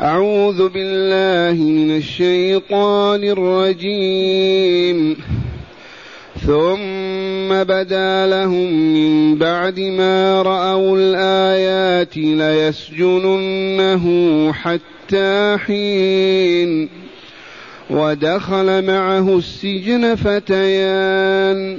أعوذ بالله من الشيطان الرجيم. ثم بدا لهم من بعد ما رأوا الآيات ليسجننه حتى حين ودخل معه السجن فتيان.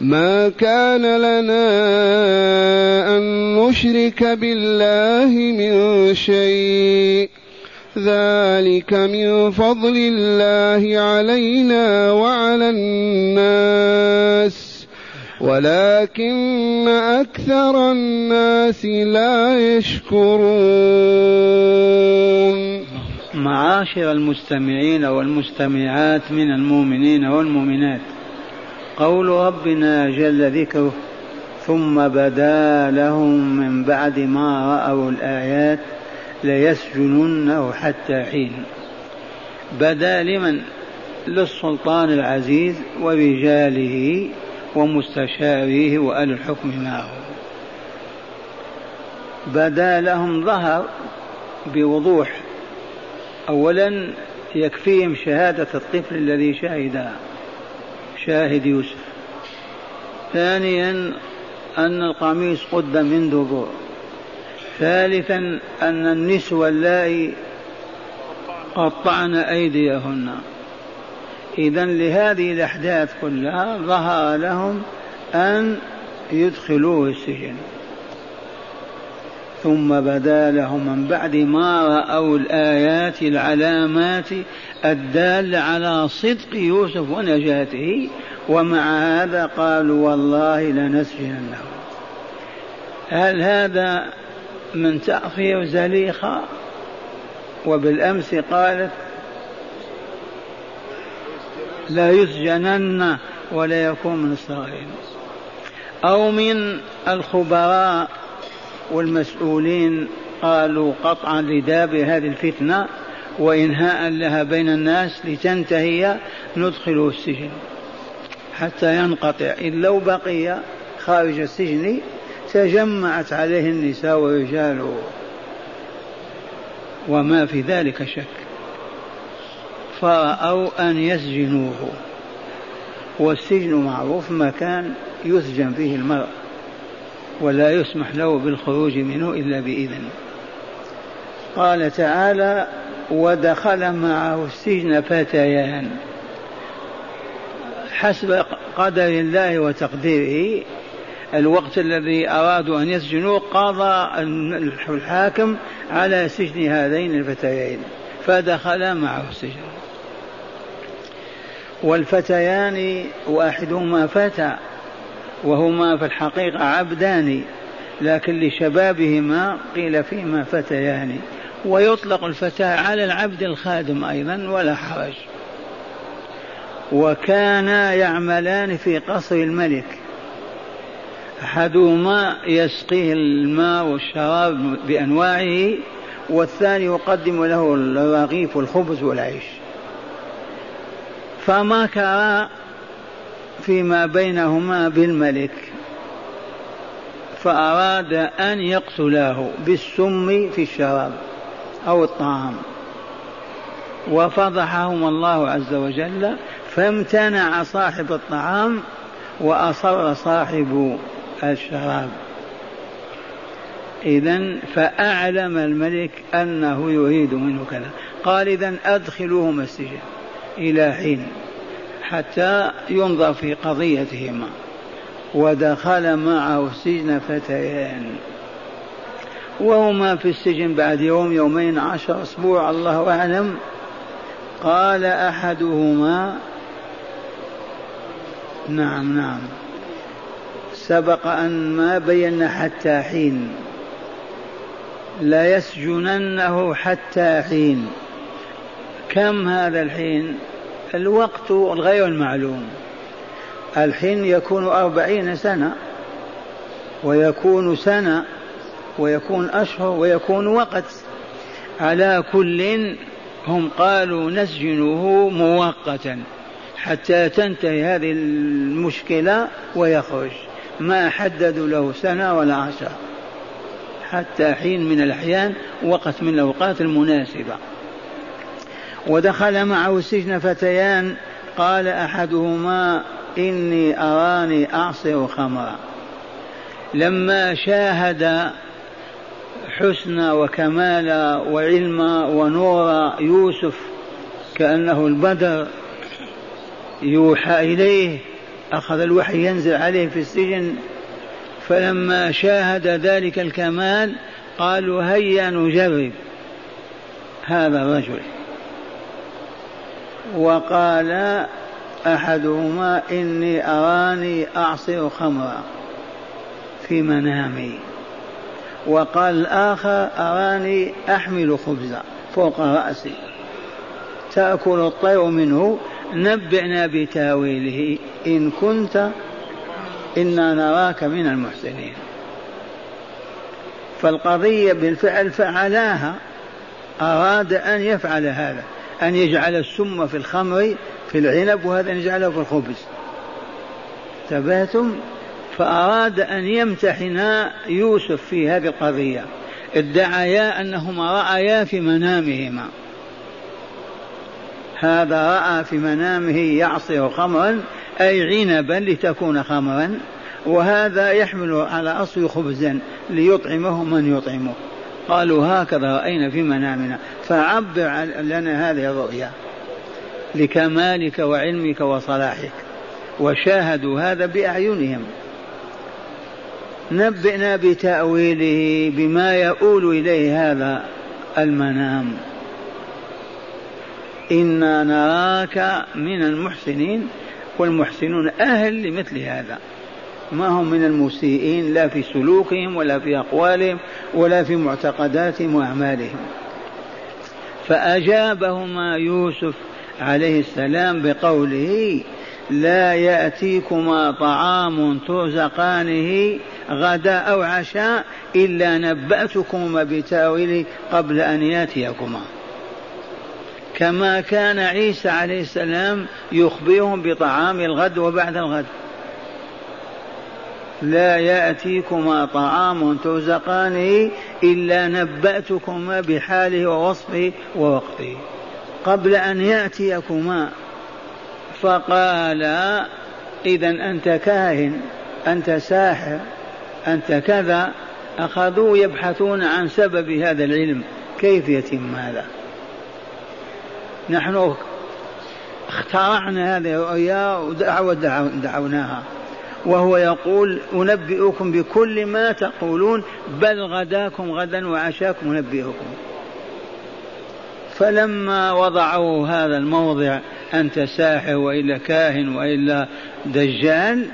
ما كان لنا أن نشرك بالله من شيء. ذلك من فضل الله علينا وعلى الناس. ولكن أكثر الناس لا يشكرون. معاشر المستمعين والمستمعات من المؤمنين والمؤمنات. قول ربنا جل ذكره ثم بدا لهم من بعد ما رأوا الآيات ليسجننه حتى حين. بدا لمن؟ للسلطان العزيز ورجاله ومستشاريه وأهل الحكم معه. بدا لهم ظهر بوضوح أولا يكفيهم شهادة الطفل الذي شهدها شاهد يوسف. ثانيا أن القميص قد من دبر. ثالثا أن النسوة اللائي قطعن أيديهن. إذا لهذه الأحداث كلها ظهر لهم أن يدخلوه السجن. ثم بدا لهم من بعد ما رأوا الآيات العلامات الدالة على صدق يوسف ونجاته. ومع هذا قالوا والله لنسجننه هل هذا من تأخير زليخة؟ وبالأمس قالت لا يسجنن ولا يكون من الصاغرين. أو من الخبراء والمسؤولين قالوا قطعا لدابر هذه الفتنة وإنهاء لها بين الناس لتنتهي ندخله السجن. حتى ينقطع. إن لو بقي خارج السجن تجمعت عليه النساء ورجاله وما في ذلك شك. فرأوا أن يسجنوه. والسجن معروف مكان يسجن فيه المرء ولا يسمح له بالخروج منه إلا بإذن. قال تعالى ودخل معه السجن فتيان. حسب قدر الله وتقديره الوقت الذي أرادوا أن يسجنوه قضى الحاكم على سجن هذين الفتيين فدخل معه السجن. والفتيان وأحدهما فتى وهما في الحقيقة عبدان لكن لشبابهما قيل فيهما فتيان. ويطلق الفتى على العبد الخادم أيضا ولا حرج. وكانا يعملان في قصر الملك. أحدهما يسقيه الماء والشراب بأنواعه والثاني يقدم له الرغيف والخبز والعيش. فمكر فيما بينهما بالملك فأراد أن يقتلاه بالسم في الشراب أو الطعام. وفضحهم الله عز وجل فامتنع صاحب الطعام وأصر صاحب الشراب. إذا فأعلم الملك أنه يريد منه كذا. قال إذا أدخلوهما السجن إلى حين. حتى ينظر في قضيتهما ودخل معه السجن فتيان. وهما في السجن بعد يوم يومين عشر أسبوع الله أعلم. قال أحدهما نعم نعم. سبق أن ما بينا حتى حين. لا يسجننه حتى حين. كم هذا الحين؟ الوقت غير المعلوم. الحين يكون أربعين سنة ويكون سنة ويكون أشهر ويكون وقت. على كل هم قالوا نسجنه مؤقتا حتى تنتهي هذه المشكلة ويخرج. ما حددوا له سنة ولا عشر. حتى حين من الأحيان وقت من الأوقات المناسبة. ودخل معه السجن فتيان قال أحدهما إني أراني أعصر خمرا. لما شاهد حسن وكمال وعلم ونور يوسف كأنه البدر يوحى إليه أخذ الوحي ينزل عليه في السجن. فلما شاهد ذلك الكمال قالوا هيا نجرب هذا الرجل. وقال أحدهما إني أراني أعصر خمرا في منامي. وقال الآخر أراني أحمل خبزا فوق رأسي. تأكل الطير منه نبئنا بتأويله. إن كنت إنا نراك من المحسنين. فالقضية بالفعل فعلاها أراد أن يفعل هذا. أن يجعل السم في الخمر في العنب وهذا أن يجعله في الخبز. تبهتم؟ فأراد أن يمتحن يوسف في هذه القضية. ادعيا أنهما رأيا في منامهما. هذا رأى في منامه يعصر خمرا أي عنبا لتكون خمرا وهذا يحمل على أصل خبزا ليطعمه من يطعمه. قالوا هكذا رأينا في منامنا؟ فعبر لنا هذه الرؤيا لكمالك وعلمك وصلاحك وشاهدوا هذا بأعينهم. نبئنا بتأويله بما يؤول إليه هذا المنام. إنا نراك من المحسنين والمحسنون أهل لمثل هذا. ما هم من المسيئين لا في سلوكهم ولا في أقوالهم ولا في معتقداتهم وأعمالهم. فأجابهما يوسف عليه السلام بقوله لا يأتيكما طعام ترزقانه غدا أو عشاء إلا نبأتكما بتأويله قبل أن يأتيكما. كما كان عيسى عليه السلام يخبرهم بطعام الغد وبعد الغد. لا يأتيكما طعام ترزقانه إلا نبأتكما بحاله ووصفه ووقته. قبل أن يأتيكما فقال إذا أنت كاهن أنت ساحر أنت كذا أخذوا يبحثون عن سبب هذا العلم كيف يتم هذا؟ نحن اخترعنا هذه الرؤيا ودعوة دعوناها. وهو يقول أنبئكم بكل ما تقولون بل غداكم غدا وعشاكم أنبئكم. فلما وضعوا هذا الموضع أنت ساحر وإلا كاهن وإلا دجال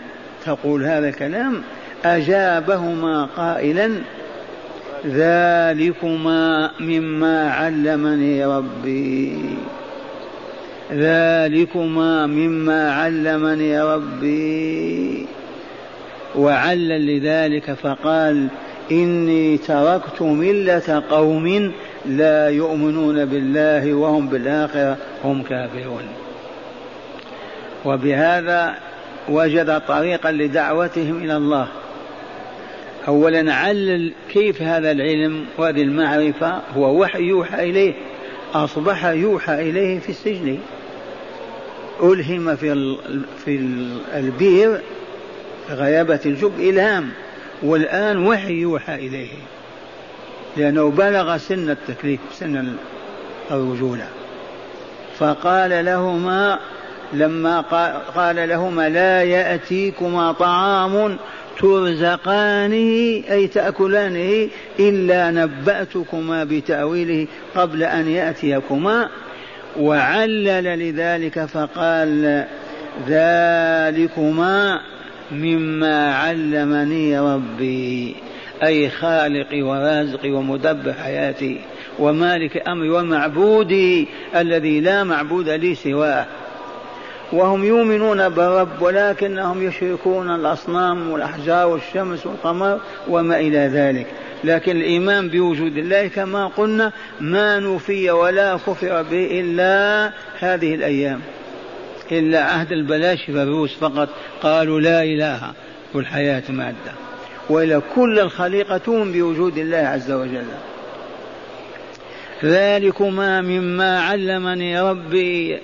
تقول هذا الكلام أجابهما قائلا ذلكما مما علمني ربي. ذلكما مما علمني ربي. وعلل لذلك فقال إني تركت ملة قوم لا يؤمنون بالله وهم بالآخرة هم كافرون. وبهذا وجد طريقا لدعوتهم إلى الله. أولا علل كيف هذا العلم وهذه المعرفة؟ هو وحي يوحى إليه. أصبح يوحى إليه في السجن. ألهم في في البير غيابة الجب إلهام والآن وحي يوحى إليه لأنه بلغ سن التكليف سن الرجولة فقال لهما لما قال لهما لا يأتيكما طعام ترزقانه أي تأكلانه إلا نبأتكما بتأويله قبل أن يأتيكما. وعلل لذلك فقال ذلكما مما علمني ربي أي خالقي ورازقي ومدبر حياتي ومالك أمري ومعبودي الذي لا معبود لي سواه. وهم يؤمنون بالرب ولكنهم يشركون الأصنام والأحجار والشمس والقمر وما إلى ذلك. لكن الإيمان بوجود الله كما قلنا ما نفي ولا كفر به إلا هذه الأيام. إلا عهد البلاشفة الروس فقط قالوا لا إله والحياة مادة. وإلى كل الخليقة تؤمن بوجود الله عز وجل. ذلكما مما علمني ربي.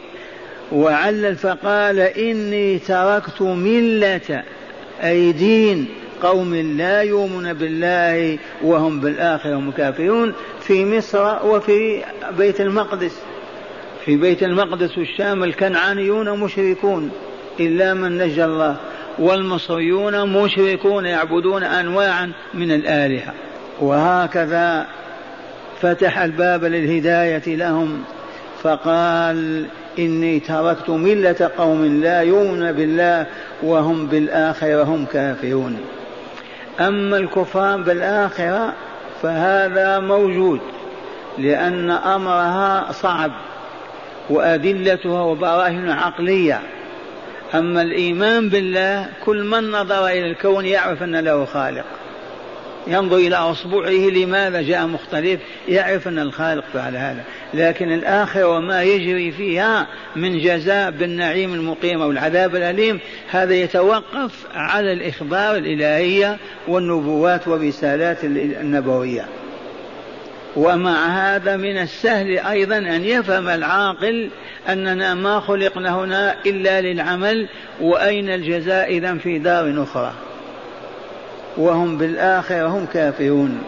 وعلل فقال إني تركت ملة أي دين قوم لا يؤمنون بالله وهم بالآخرة هم كافرون في مصر وفي بيت المقدس. في بيت المقدس والشام الكنعانيون مشركون إلا من نجى الله والمصريون مشركون يعبدون أنواعا من الآلهة. وهكذا فتح الباب للهداية لهم فقال إني تركت ملة قوم لا يؤمنون بالله وهم بالآخرة هم كافرون. أما الكفار بالآخرة فهذا موجود لأن أمرها صعب. وأدلتها وبراهين عقلية. أما الإيمان بالله كل من نظر إلى الكون يعرف أن له خالق. ينظر إلى أصبعه لماذا جاء مختلف يعرف أن الخالق فعل هذا. لكن الآخرة وما يجري فيها من جزاء بالنعيم المقيم أو العذاب الأليم هذا يتوقف على الإخبار الإلهية والنبوات والرسالات النبوية. ومع هذا من السهل أيضا أن يفهم العاقل أننا ما خلقنا هنا إلا للعمل وأين الجزاء إذا في دار أخرى؟ وهم بالآخرة هم كافرون.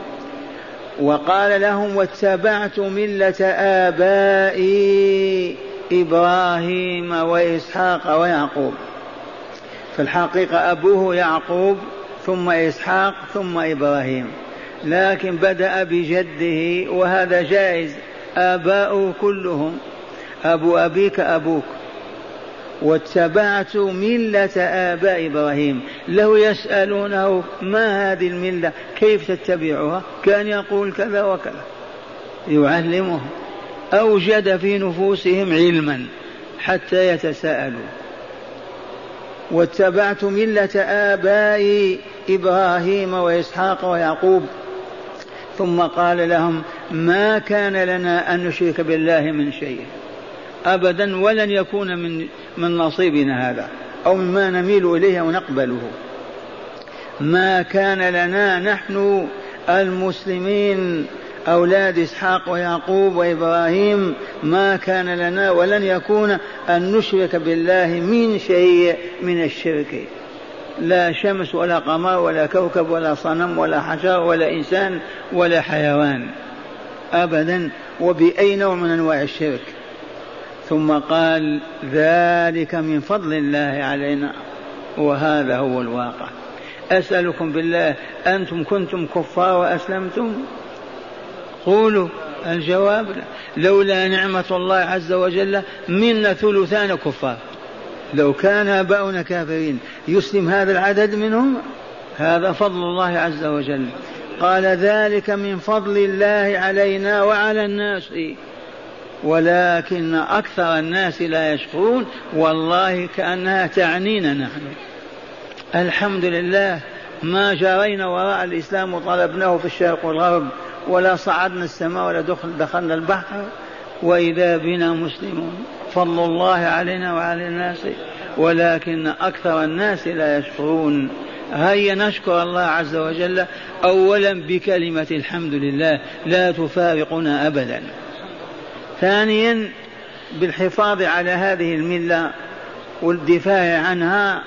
وقال لهم واتبعت ملة آبائي إبراهيم وإسحاق ويعقوب. في الحقيقة أبوه يعقوب ثم إسحاق ثم إبراهيم. لكن بدأ بجده وهذا جائز. آباؤه كلهم. أبو أبيك أبوك. واتبعت ملة آباء إبراهيم. لو يسألونه ما هذه الملة كيف تتبعها؟ كان يقول كذا وكذا. يعلمهم. أوجد في نفوسهم علما حتى يتساءلوا. واتبعت ملة آبائي إبراهيم وإسحاق ويعقوب. ثم قال لهم ما كان لنا أن نشرك بالله من شيء. أبدا ولن يكون من من نصيبنا هذا. أو مما نميل إليه ونقبله ما كان لنا نحن المسلمين أولاد إسحاق ويعقوب وإبراهيم ما كان لنا ولن يكون أن نشرك بالله من شيء من الشرك. لا شمس ولا قمر ولا كوكب ولا صنم ولا حجر ولا إنسان ولا حيوان أبدا. وبأي نوع من أنواع الشرك؟ ثم قال ذلك من فضل الله علينا وهذا هو الواقع. أسألكم بالله أنتم كنتم كفار وأسلمتم؟ قولوا الجواب لا. لولا نعمة الله عز وجل منا ثلثان كفار. لو كان آباؤنا كافرين يسلم هذا العدد منهم؟ هذا فضل الله عز وجل. قال ذلك من فضل الله علينا وعلى الناس. ولكن أكثر الناس لا يشكرون والله كأنها تعنينا نحن. الحمد لله ما جرينا وراء الإسلام وطلبناه في الشرق والغرب ولا صعدنا السماء ولا دخل دخلنا البحر وإذا بنا مسلمون. فضل الله علينا وعلى الناس ولكن أكثر الناس لا يشكرون. هيا نشكر الله عز وجل. أولا بكلمة الحمد لله لا تفارقنا أبدا. ثانيا بالحفاظ على هذه الملة والدفاع عنها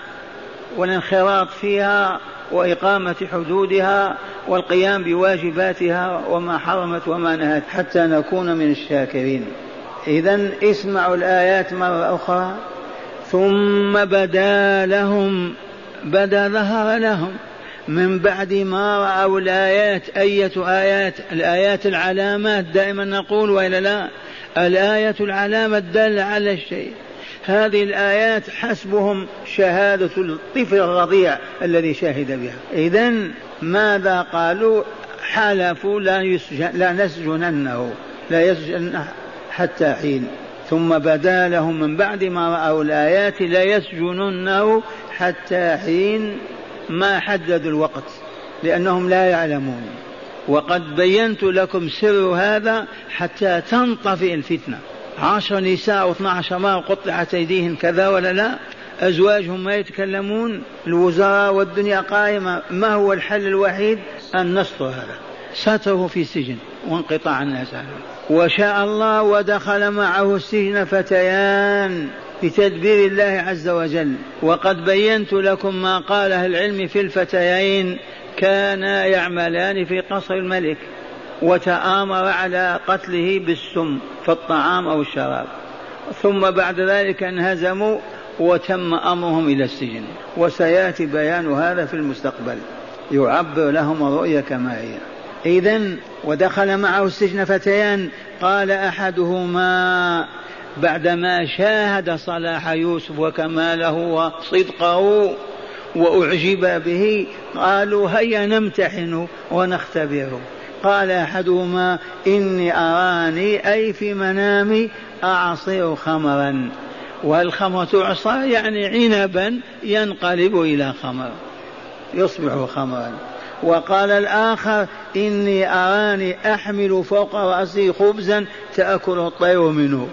والانخراط فيها وإقامة حدودها والقيام بواجباتها وما حرمت وما نهت حتى نكون من الشاكرين. إذا اسمعوا الآيات مرة أخرى. ثم بدا لهم بدا ظهر لهم. من بعد ما رأوا الآيات أية آيات؟ الآيات العلامات. دائما نقول وإلا لا؟ الآية العلامة الدالة على الشيء. هذه الآيات حسبهم شهادة الطفل الرضيع الذي شهد بها. إذا ماذا قالوا؟ حلفوا لا, يسجن لا نسجننه. لا يسجن حتى حين. ثم بدا لهم من بعد ما رأوا الآيات لا يسجننه حتى حين ما حددوا الوقت لأنهم لا يعلمون. وقد بينت لكم سر هذا حتى تنطفئ الفتنة. عشر نساء واثنى عشر مرة قطعت أيديهم كذا ولا لا؟ أزواجهم ما يتكلمون؟ الوزراء والدنيا قائمة. ما هو الحل الوحيد؟ أن نستر هذا. ستره في سجن وانقطاع الناس عنه وشاء الله ودخل معه السجن فتيان بتدبير الله عز وجل. وقد بينت لكم ما قاله العلم في الفتيين كانا يعملان في قصر الملك وتآمر على قتله بالسم في الطعام أو الشراب. ثم بعد ذلك انهزموا وتم أمرهم إلى السجن. وسيأتي بيان هذا في المستقبل. يعبر لهم الرؤيا كما هي. إذا ودخل معه السجن فتيان قال أحدهما بعدما شاهد صلاح يوسف وكماله وصدقه وأعجب به قالوا هيا نمتحنه ونختبره قال أحدهما إني أراني أي في منامي أعصر خمرا. والخمر تعصى يعني عنبا ينقلب إلى خمر يصبح خمرا. وقال الآخر إني أراني أحمل فوق رأسي خبزا تأكل الطير منه.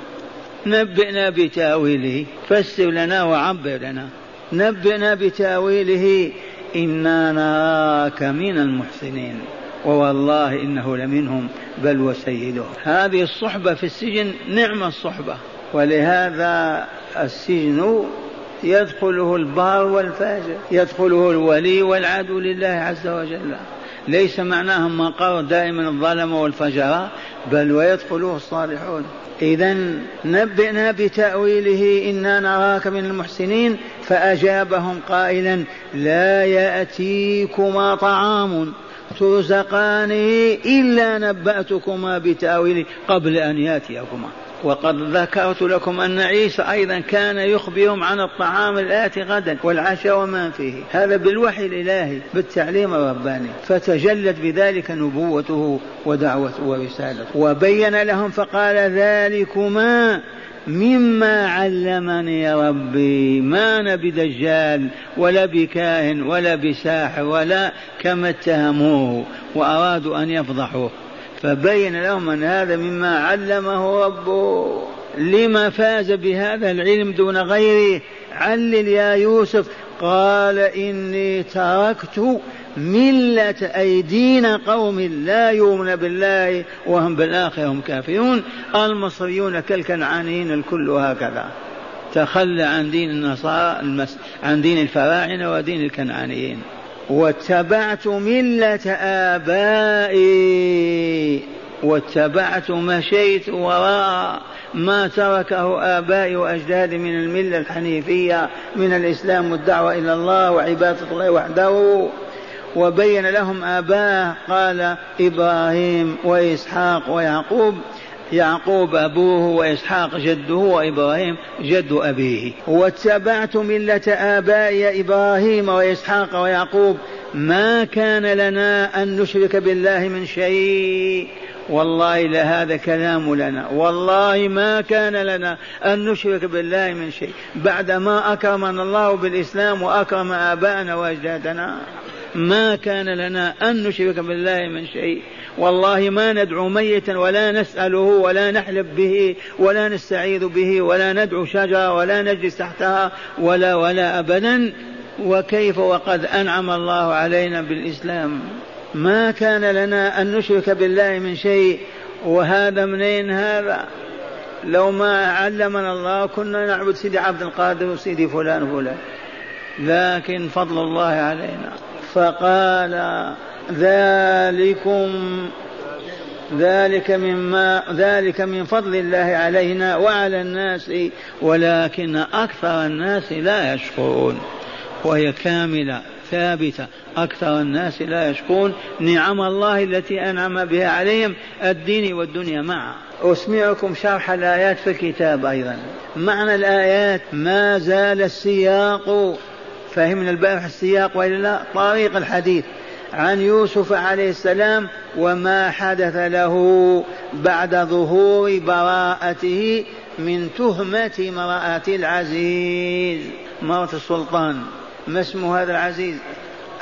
نبئنا بتأويله فسر لنا وعبر لنا. نبئنا بتأويله إنا نراك من المحسنين. ووالله إنه لمنهم بل وسيدهم هذه الصحبة في السجن نعم الصحبة. ولهذا السجن يدخله البار والفاجر يدخله الولي والعدو لله عز وجل. ليس معناه مقر دائما الظلم والفجر بل ويدخله الصالحون. إذا نبئنا بتأويله إنا نراك من المحسنين فأجابهم قائلا لا يأتيكما طعام ترزقانه إلا نبأتكما بتأويله قبل أن يأتيكما. وقد ذكرت لكم أن عيسى أيضا كان يخبرهم عن الطعام الآتي غدا والعشاء وما فيه. هذا بالوحي الإلهي بالتعليم الرباني. فتجلت بذلك نبوته ودعوته ورسالته. وبين لهم فقال ذلكما مما علمني ربي. ما أنا بدجال ولا بكاهن ولا بساحر ولا كما اتهموه وأرادوا أن يفضحوه. فبين لهم أن هذا مما علمه ربه. لما فاز بهذا العلم دون غيره علل يا يوسف. قال إني تركت ملة أيدين قوم لا يؤمن بالله وهم بالآخرة هم كافرون. المصريون كالكنعانيين الكل هكذا تخلى عن دين النصارى. عن دين الفراعنة ودين الكنعانيين. واتبعت ملة آبائي واتبعت مشيت وراء ما تركه آبائي وأجدادي من الملة الحنيفية من الإسلام والدعوة إلى الله وعبادة الله وحده. وبين لهم آباه قال إبراهيم وإسحاق ويعقوب يعقوب أبوه وإسحاق جده وإبراهيم جد أبيه. واتبعت ملة آبائي إبراهيم وإسحاق ويعقوب. ما كان لنا أن نشرك بالله من شيء. والله لهذا كلام لنا. والله ما كان لنا أن نشرك بالله من شيء. بعدما أكرمنا الله بالإسلام وأكرم آباءنا وأجدادنا. ما كان لنا أن نشرك بالله من شيء. والله ما ندعو ميتا ولا نسأله ولا نحلف به ولا نستعيذ به ولا ندعو شجرة ولا نجلس تحتها ولا ولا أبدا. وكيف وقد أنعم الله علينا بالإسلام. ما كان لنا أن نشرك بالله من شيء وهذا منين هذا؟ لو ما علمنا الله كنا نعبد سيدي عبد القادر وسيدي فلان وفلان. لكن فضل الله علينا. فقال ذلكم ذلك مما ذلك من فضل الله علينا وعلى الناس ولكن أكثر الناس لا يشكرون. وهي كاملة ثابتة. أكثر الناس لا يشكرون. نعم الله التي أنعم بها عليهم الدين والدنيا معا أسمعكم شرح الآيات في الكتاب أيضا. معنى الآيات ما زال السياق. فهمنا البارح السياق وإلا لا؟ طريق الحديث. عن يوسف عليه السلام وما حدث له بعد ظهور براءته من تهمة امرأة العزيز. مرأة السلطان. ما اسم هذا العزيز؟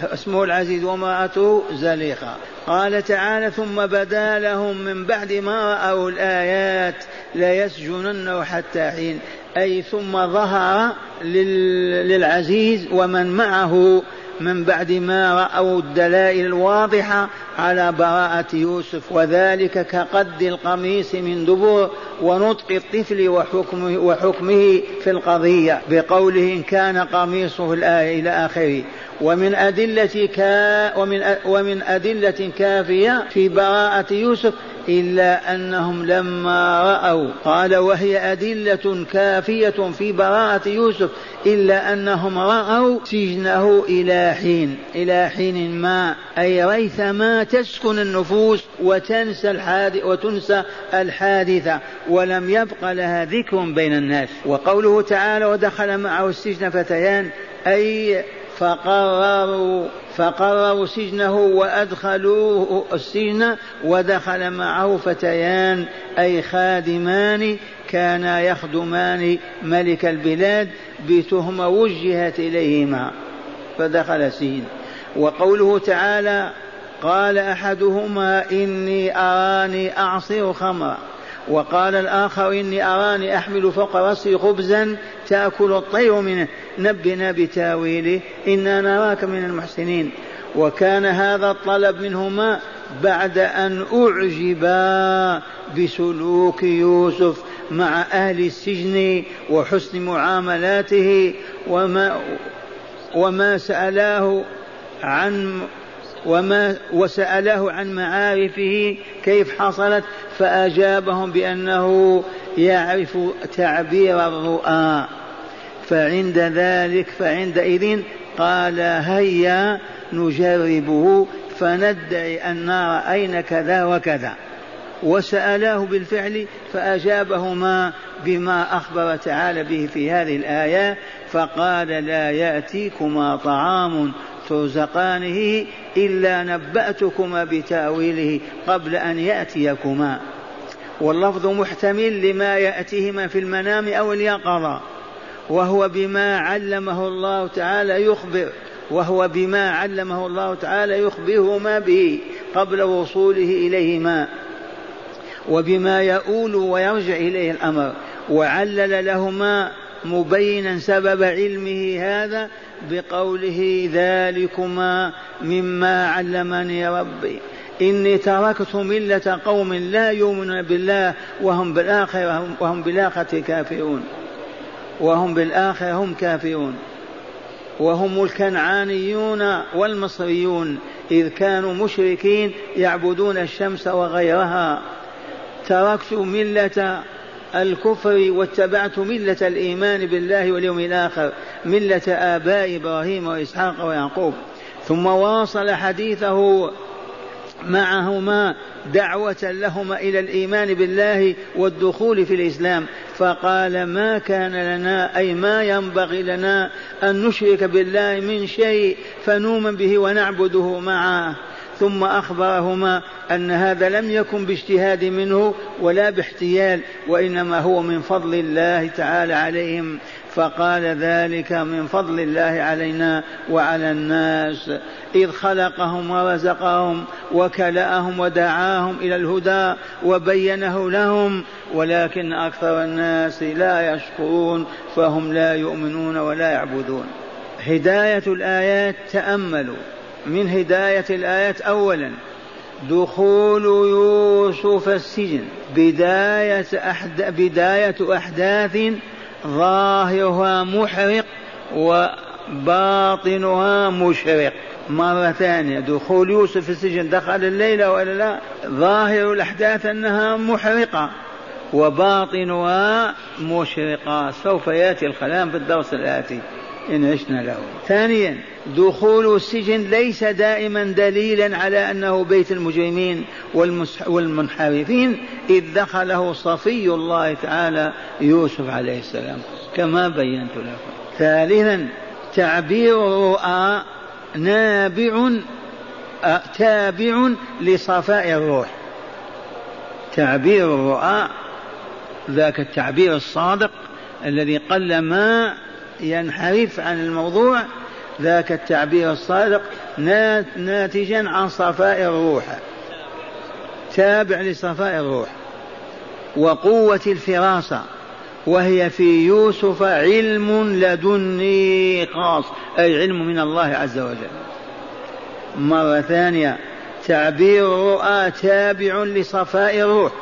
اسمه العزيز وامرأته زليخة. قال تعالى ثم بدا لهم من بعد ما رأوا الآيات ليسجننه حتى حين أي ثم ظهر للعزيز ومن معه من بعد ما رأوا الدلائل الواضحة على براءة يوسف وذلك كقد القميص من دبر ونطق الطفل وحكمه, وحكمه في القضية بقوله إن كان قميصه الآية إلى آخره. ومن أدلة كا ومن ومن أدلة كافية في براءة يوسف إلا أنهم لما رأوا قال وهي أدلة كافية في براءة يوسف إلا أنهم رأوا سجنه إلى حين إلى حين ما أي ريثما تسكن النفوس وتنسى الحادث وتنسى الحادثة ولم يبق لها ذكر بين الناس. وقوله تعالى ودخل معه السجن فتيان أي فقرروا فقرروا سجنه وأدخلوه السجن ودخل معه فتيان أي خادمان كانا يخدمان ملك البلاد بتهمة وجهت إليهما فدخل السجن. وقوله تعالى قال أحدهما إني أراني أعصر خمرا. وقال الآخر إني أراني أحمل فوق رأسي خبزا تأكل الطير منه نبنا بتاويله إنا نراك من المحسنين. وكان هذا الطلب منهما بعد أن أعجبا بسلوك يوسف مع أهل السجن وحسن معاملاته وما وما سألاه عن وما وسأله عن معارفه كيف حصلت فأجابهم بأنه يعرف تعبير الرؤى. فعند ذلك فعندئذ قال هيا نجربه فندعي أن رأينا كذا وكذا. وسألاه بالفعل فأجابهما بما أخبر تعالى به في هذه الآية فقال لا يأتيكما طعام ترزقانه إلا نبأتكما بتأويله قبل أن يأتيكما. واللفظ محتمل لما يأتيهما في المنام أو اليقظة. وهو بما علمه الله تعالى يخبر وهو بما علمه الله تعالى يخبرهما به قبل وصوله إليهما. وبما يؤول ويرجع إليه الأمر وعلل لهما مبينا سبب علمه هذا بقوله ذلكما مما علمني ربي. إني تركت ملة قوم لا يؤمنون بالله وهم بالآخرة وهم بالآخرة كافرون. وهم بالآخرة هم كافرون. وهم الكنعانيون والمصريون إذ كانوا مشركين يعبدون الشمس وغيرها. تركت ملة الكفر واتبعت ملة الإيمان بالله واليوم الآخر ملة آباء إبراهيم وإسحاق ويعقوب. ثم واصل حديثه معهما دعوة لهما إلى الإيمان بالله والدخول في الإسلام. فقال ما كان لنا أي ما ينبغي لنا أن نشرك بالله من شيء فنؤمن به ونعبده معه. ثم أخبرهما أن هذا لم يكن باجتهاد منه ولا باحتيال وإنما هو من فضل الله تعالى عليهم. فقال ذلك من فضل الله علينا وعلى الناس. إذ خلقهم ورزقهم وكلأهم ودعاهم إلى الهدى وبينه لهم ولكن أكثر الناس لا يشكرون فهم لا يؤمنون ولا يعبدون. هداية الآيات تأملوا. من هداية الآيات أولا دخول يوسف السجن بداية أحد بداية أحداث ظاهرها محرق وباطنها مشرق. مرة ثانية دخول يوسف في السجن دخل الليلة ولا لا؟ ظاهر الأحداث أنها محرقة وباطنها مشرقة. سوف يأتي الكلام في الدرس الآتي. إن عشنا له. ثانيا دخول السجن ليس دائما دليلا على أنه بيت المجرمين والمنحرفين إذ دخله صفي الله تعالى يوسف عليه السلام كما بينت لكم. ثالثا تعبير الرؤى نابع تابع لصفاء الروح. تعبير الرؤى ذاك التعبير الصادق الذي قل ما ينحرف عن الموضوع ذاك التعبير الصادق ناتجا عن صفاء الروح. تابع لصفاء الروح. وقوة الفراسة. وهي في يوسف علم لدني خاص. أي علم من الله عز وجل. مرة ثانية. تعبير الرؤى تابع لصفاء الروح.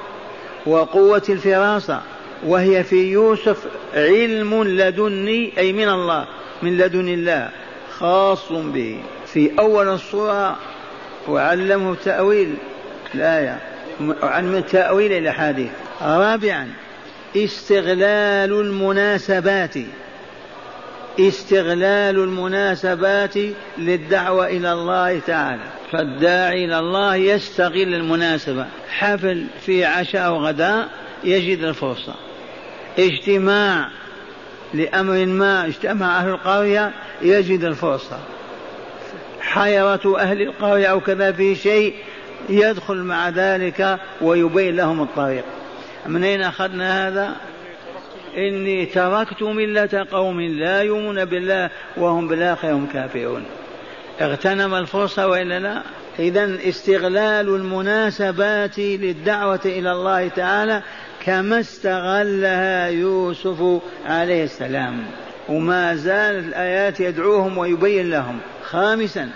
وقوة الفراسة. وهي في يوسف علم لدني أي من الله من لدن الله. خاص به. في أول الصورة وعلمه تأويل الآية علم تأويل الأحاديث رابعا استغلال المناسبات. استغلال المناسبات للدعوة إلى الله تعالى. فالداعي إلى الله يستغل المناسبة. حفل في عشاء أو غداء يجد الفرصة. اجتماع لأمر ما اجتمع أهل القرية يجد الفرصة. حيرة أهل القرية أو كذا في شيء يدخل مع ذلك ويبين لهم الطريق. من أين أخذنا هذا؟ إني تركت ملة قوم لا يؤمنون بالله وهم بالآخرة هم كافرون. اغتنم الفرصة وإلا لا؟ إذا استغلال المناسبات للدعوة إلى الله تعالى كما استغلها يوسف عليه السلام. وما زالت الآيات يدعوهم ويبين لهم. خامسا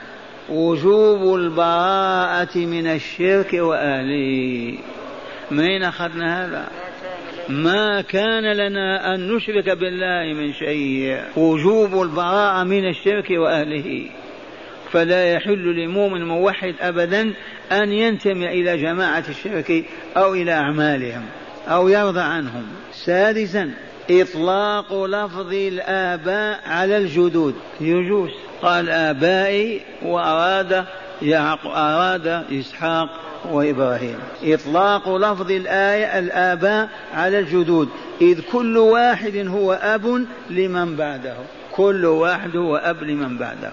وجوب البراءة من الشرك وأهله. من أين أخذنا هذا؟ ما كان لنا أن نشرك بالله من شيء. وجوب البراءة من الشرك وأهله. فلا يحل لمؤمن موحد أبدا أن ينتمي إلى جماعة الشرك أو إلى أعمالهم أو يرضى عنهم. سادسا إطلاق لفظ الآباء على الجدود. يجوز. قال آبائي وأراد أراد إسحاق وإبراهيم. إطلاق لفظ الآية الآباء على الجدود. إذ كل واحد هو أب لمن بعده. كل واحد هو أب لمن بعده.